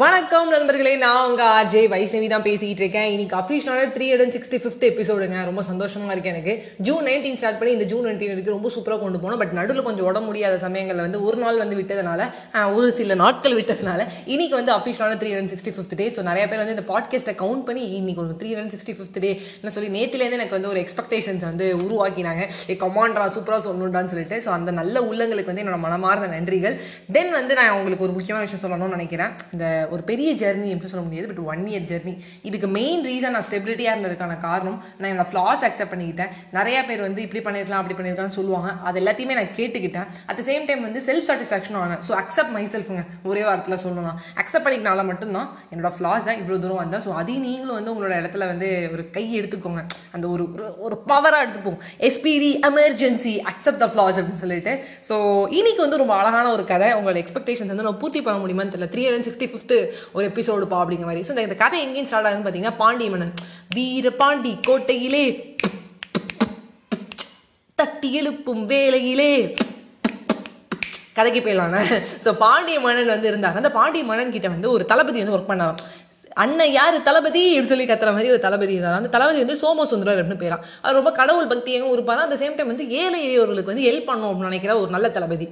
வணக்கம் நண்பர்களே நான் உங்கள் ஆர்ஜே வைஷ்ணவி தான் பேசிகிட்டு இருக்கேன். இன்னைக்கு அஃபிஷியலான த்ரீ ஹண்ட்ரட் சிக்ஸ்டி ஃபிஃப்த் எபிசோடுங்க ரொம்ப சந்தோஷமாக இருக்குது எனக்கு. ஜூன் நைன்டீன் ஸ்டார்ட் பண்ணி இந்த ஜூன் நைன்டீன் வரைக்கும் ரொம்ப சூப்பராக கொண்டு போனோம். பட் நடுவில் கொஞ்சம் உடம்பு முடியாத சமயங்களில் வந்து ஒரு நாள் வந்து விட்டதுனால ஒரு சில நாட்கள் விட்டதுனால இன்னைக்கு வந்து அஃபீஷியலான three hundred sixty fifth day so நிறைய பேர் வந்து இந்த பாட்காஸ்ட்டை கவுண்ட் பண்ணி இன்னைக்கு ஒரு three hundred sixty fifth day என்ன சொல்லி நேற்றுலேருந்து எனக்கு வந்து ஒரு எக்ஸ்பெக்டேஷன்ஸ் வந்து உருவாக்கினாங்க. ஏ கமாண்ட்ரா சூப்பராக சொல்லணுண்டான்னு சொல்லிட்டு. ஸோ அந்த நல்ல உள்ளங்களுக்கு வந்து என்னோட மனமார்ந்த நன்றிகள். தென் வந்து நான் உங்களுக்கு ஒரு முக்கியமான விஷயம் சொல்லணும்னு நினைக்கிறேன். இந்த ஒரு பெரிய ஜெர்னி எப்படி சொல்ல முடியாது பட் ஒன் இயர் ஜெர்னி இதுக்கு மெயின் ரீசன் நான் ஸ்டெபிலிட்டியாக இருந்ததுக்கான காரணம் நான் என்னோட ஃப்ளாஸ் அக்செப்ட் பண்ணிக்கிட்டேன். நிறைய பேர் வந்து இப்படி பண்ணியிருக்கலாம் அப்படி பண்ணிருக்கலாம்னு சொல்லுவாங்க. அது எல்லாத்தையுமே நான் கேட்டுக்கிட்டேன். அட் சேம் டைம் வந்து செல்ஃப் சாட்டிஸ்ஃபேக்ஷன் ஆனேன் ஸோ அக்செப்ட் மை செல்ஃபுங்க ஒரே வாரத்தில் சொல்லணும் அக்செப்ட் பண்ணிக்கனால மட்டும்தான் என்னோட ஃப்ளாஸ் தான் இவ்வளோ தூரம் வந்தேன் ஸோ அதையும் நீங்களும் வந்து உங்களோட இடத்துல வந்து ஒரு கை எடுத்துக்கோங்க. அந்த ஒரு ஒரு- ஒரு பவராக எடுத்துப்போம். SPD emergency accept the flash அப்படின்னு சொல்லிட்டு. ஸோ இன்னைக்கு வந்து ரொம்ப அழகான ஒரு கதை. உங்களோட எக்ஸ்பெக்டேஷன்ஸ் வந்து நான் பூர்த்தி பண்ண முடியுமான்னு தெரியல. த்ரீ ஹண்ட்ரட் சிக்ஸ்டி ஃபிஃப்த் ஒரு எபிசோடுப்பா அப்படிங்கிற மாதிரி. ஸோ இந்த கதை எங்கேயும் ஸ்டார்ட் ஆகுதுன்னு பார்த்தீங்கன்னா பாண்டிய மன்னன் வீர பாண்டி கோட்டையிலே தட்டி எழுப்பும் வேலையிலே கதைக்கு போயிடலாங்க ஸோ பாண்டிய மன்னன் வந்து இருந்தாங்க அந்த பாண்டிய மன்னன் கிட்ட வந்து ஒரு தளபதி வந்து ஒர்க் பண்ணாங்க அண்ணன் யார்? தளபதி அப்படின்னு சொல்லி கத்துற மாதிரி ஒரு தளபதி இருந்தார் அந்த தளபதி வந்து சோமசுந்தரர் அப்படின்னு பேரா அவர் ரொம்ப கடவுள் பக்தியாகவும் இருப்பார் அந்த சேம் டைம் வந்து ஏழை எளியோர்களுக்கு வந்து ஹெல்ப் பண்ணணும் அப்படின்னு நினைக்கிற ஒரு நல்ல தளபதி.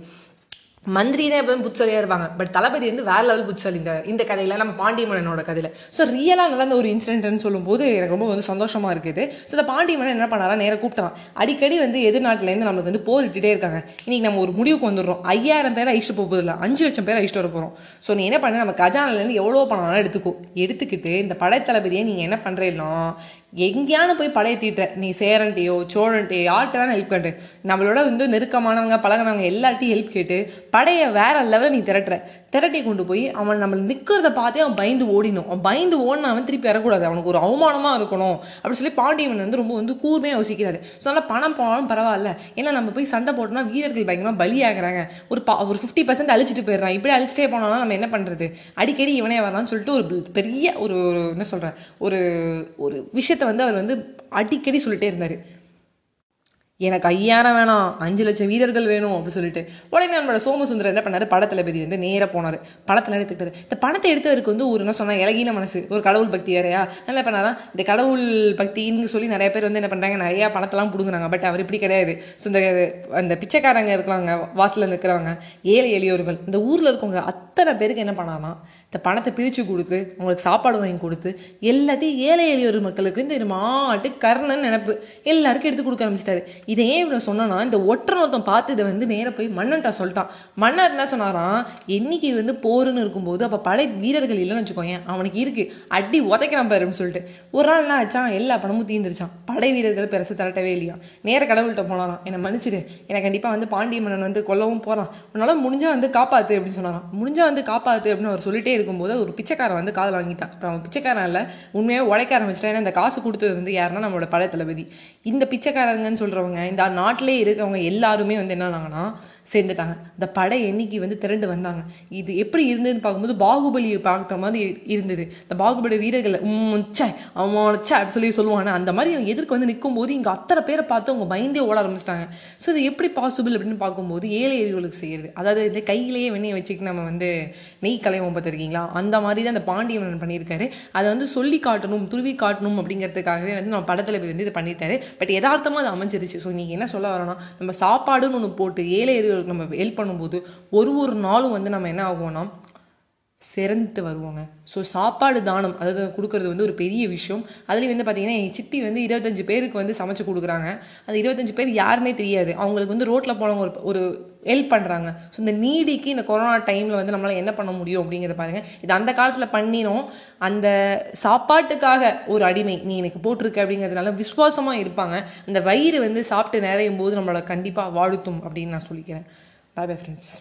மந்திரி தான் எப்பவும் புட்சலியாக இருப்பாங்க. பட் தளபதி வந்து வேற லெவல் புட்சல் இந்த இந்த கதையில நம்ம பாண்டியமன்னனோட கதையில. ஸோ ரியலாக நடந்த ஒரு இன்சிடென்ட்னு சொல்லும்போது எனக்கு ரொம்ப வந்து சந்தோஷமாக இருக்குது. ஸோ இந்த பாண்டியமன்னன் என்ன பண்ணாரா? நேராக கூப்பிட்டான் அடிக்கடி வந்து எதிர்நாட்டிலேருந்து நம்மளுக்கு வந்து போரிட்டுட்டே இருக்காங்க. இன்னைக்கு நம்ம ஒரு முடிவுக்கு வந்துடுறோம். ஐயாயிரம் பேரை அழிச்சு போக போதில்ல. அஞ்சு லட்சம் பேர் அழிச்சிட்டு வர போகிறோம் ஸோ நீ என்ன பண்ண? நம்ம கஜானிலேருந்து எவ்வளோ பணம் வேணாலும் எடுத்துக்கோ. எடுத்துக்கிட்டு இந்த படைத்தளபதியை நீங்கள் என்ன பண்ணுறீங்கன்னா எங்கேயானு போய் படைய தீட்டுற நீ சேரன்ட்டையோ சோழன்ட்டையோ யார்கிட்ட ஹெல்ப் கேட்டு. நம்மளோட வந்து நெருக்கமானவங்க பழகினவங்க எல்லார்ட்டையும் ஹெல்ப் கேட்டு படையை வேற லெவலில் நீ திரட்டுற. திரட்டி கொண்டு போய் அவன் நம்ம நிற்கிறத பார்த்தே அவன் பயந்து ஓடினும் அவன் பயந்து ஓடினா அவன் திருப்பி வரக்கூடாது. அவனுக்கு ஒரு அவமானமாக இருக்கணும். அப்படின்னு சொல்லி பாண்டியவன் வந்து ரொம்ப வந்து கூர்மையாக யோசிக்கிறாரு. ஸோ அதனால் பணம் போனாலும் பரவாயில்ல. ஏன்னா நம்ம போய் சண்டை போட்டோம்னா வீரர்கள் பயங்கரமாக பலியாகிறாங்க. ஒரு பா ஒரு ஃபிஃப்டி பர்சன்ட் அழிச்சிட்டு போயிடுறான். இப்படி அழிச்சிட்டே போனோம்னா நம்ம என்ன பண்ணுறது அடிக்கடி இவனே வரலாம்னு சொல்லிட்டு ஒரு பெரிய ஒரு ஒரு என்ன சொல்கிறேன் ஒரு ஒரு விஷயத்தை வந்து அவர் வந்து அடிக்கடி சொல்லிட்டே இருந்தார். எனக்கு ஐயாயிரம் வேணாம் அஞ்சு லட்சம் வீரர்கள் வேணும் அப்படின்னு சொல்லிட்டு உடனே நம்மளோட சோமசுந்தரர் என்ன பண்ணாரு? படத்தளபதி வந்து நேராக போனார். படத்தில் எடுத்துக்கிட்டாரு. இந்த பணத்தை எடுத்தவருக்கு வந்து ஒரு என்ன சொன்னால் இலகின மனசு ஒரு கடவுள் பக்தி வேறையா என்ன பண்ணாரா? இந்த கடவுள் பக்தின்னு சொல்லி நிறைய பேர் வந்து என்ன பண்ணுறாங்க நிறையா பணத்தெல்லாம் பிடுங்குறாங்க. பட் அவர் இப்படி கிடையாது. ஸோ இந்த அந்த பிச்சைக்காரங்க இருக்கிறவங்க வாசலில் இருக்கிறவங்க ஏழை எளியோர்கள் இந்த ஊரில் இருக்கவங்க அத்தனை பேருக்கு என்ன பண்ணானா இந்த பணத்தை பிரித்து கொடுத்து அவங்களுக்கு சாப்பாடு வாங்கி கொடுத்து எல்லாத்தையும் ஏழை எளியோர் மக்களுக்கு இந்த மாட்டு கர்ணன் நினப்பு எல்லாருக்கும் எடுத்து கொடுக்க ஆரம்பிச்சிட்டாரு. இதை ஏன் இவ்வளோ சொன்னேன்னா இந்த ஒற்றன் ஒருத்தன் பார்த்து இதை வந்து நேராக போய் மன்னன்ட்ட சொல்லிட்டான். மன்னர் என்ன சொன்னாராம் என்னைக்கு வந்து போருன்னு இருக்கும்போது அப்போ படை வீரர்கள் இல்லைன்னு வச்சுக்கோயேன் அவனுக்கு இருக்குது அடி உதைக்கிறான் பாருன்னு சொல்லிட்டு. ஒரு நாள் என்ன ஆச்சான் எல்லா பணமும் தீர்ந்துருச்சான் படை வீரர்கள் பெருசு திரட்டவே இல்லையா நேர கடவுள்கிட்ட போனாராம் என்னை மன்னிச்சிடு என்னை கண்டிப்பாக வந்து பாண்டிய மன்னன் வந்து கொல்லவும் போகிறான் உன்னால் முடிஞ்சா வந்து காப்பாற்று அப்படின்னு சொன்னாராம். முடிஞ்சா வந்து காப்பாற்று அப்படின்னு அவர் சொல்லிட்டே இருக்கும்போது ஒரு பிச்சைக்காரன் வந்து காதல் வாங்கிட்டான். அப்புறம் அவன் பிச்சைக்காரன் இல்லை உண்மையாக உழைக்க ஆரம்பிச்சிட்டா ஏன்னா இந்த காசு கொடுத்தது வந்து யாருன்னா நம்மளோட படை தளபதி. இந்த பிச்சைக்காரங்கன்னு சொல்கிறவங்க இந்த நாட்டிலே இருக்கவங்க எல்லாருமே வந்து என்னன்னாங்கன்னா சேர்ந்துட்டாங்க. இந்த படை எண்ணிக்கை வந்து திரண்டு வந்தாங்க. இது எப்படி இருந்ததுன்னு பார்க்கும்போது பாகுபலியை பார்க்குற மாதிரி இருந்தது. இந்த பாகுபலி வீரர்களை உம்ச்சா அவன் ச்சா அப்படி சொல்லி சொல்லுவாங்க. அந்த மாதிரி அவன் எதிர்க்கு வந்து நிற்கும் போது இங்கே அத்தனை பேரை பார்த்து அவங்க பயந்தே ஓட ஆரம்பிச்சிட்டாங்க. ஸோ இது எப்படி பாசிபிள் அப்படின்னு பார்க்கும்போது ஏழை எதிர்களுக்கு செய்யறது. அதாவது இந்த கையிலேயே வெண்ணியை வச்சுக்கிட்டு நம்ம வந்து நெய் கலையம் பார்த்துருக்கீங்களா அந்த மாதிரி தான் அந்த பாண்டியன் பண்ணியிருக்காரு. அதை வந்து சொல்லி காட்டணும் துருவி காட்டணும் அப்படிங்கிறதுக்காகவே வந்து நம்ம படத்தில் வந்து இது பண்ணிட்டாரு. பட் யதார்த்தமாக அது அமைஞ்சிருச்சு. ஸோ நீங்கள் என்ன சொல்ல வரோன்னா நம்ம சாப்பாடுன்னு ஒன்று போட்டு ஏழை எதிர்களுக்கு நம்ம ஹெல்ப் பண்ணும்போது ஒரு ஒரு நாளும் வந்து நம்ம என்ன ஆகுவோம்னா சிறந்துட்டு வருவாங்க. ஸோ சாப்பாடு தானம் அதாவது கொடுக்கறது வந்து ஒரு பெரிய விஷயம். அதுலேயும் வந்து பார்த்தீங்கன்னா என் சித்தி வந்து இருபத்தஞ்சு பேருக்கு வந்து சமைச்சு கொடுக்குறாங்க. அந்த இருபத்தஞ்சு பேர் யாருன்னே தெரியாது. அவங்களுக்கு வந்து ரோட்டில் போனவங்க ஒரு ஒரு ஹெல்ப் பண்ணுறாங்க ஸோ இந்த நீடிக்கு இந்த கொரோனா டைமில் வந்து நம்மளால் என்ன பண்ண முடியும் அப்படிங்கிற பாருங்க. இது அந்த காலத்தில் பண்ணினோம். அந்த சாப்பாட்டுக்காக ஒரு அடிமை நீ எனக்கு போட்டிருக்க அப்படிங்கிறதுனால விசுவாசமாக இருப்பாங்க. அந்த வயிறு வந்து சாப்பிட்டு நிறையும் போது நம்மளை கண்டிப்பாக வாழ்த்தும் அப்படின்னு நான் சொல்லிக்கிறேன். Bye bye friends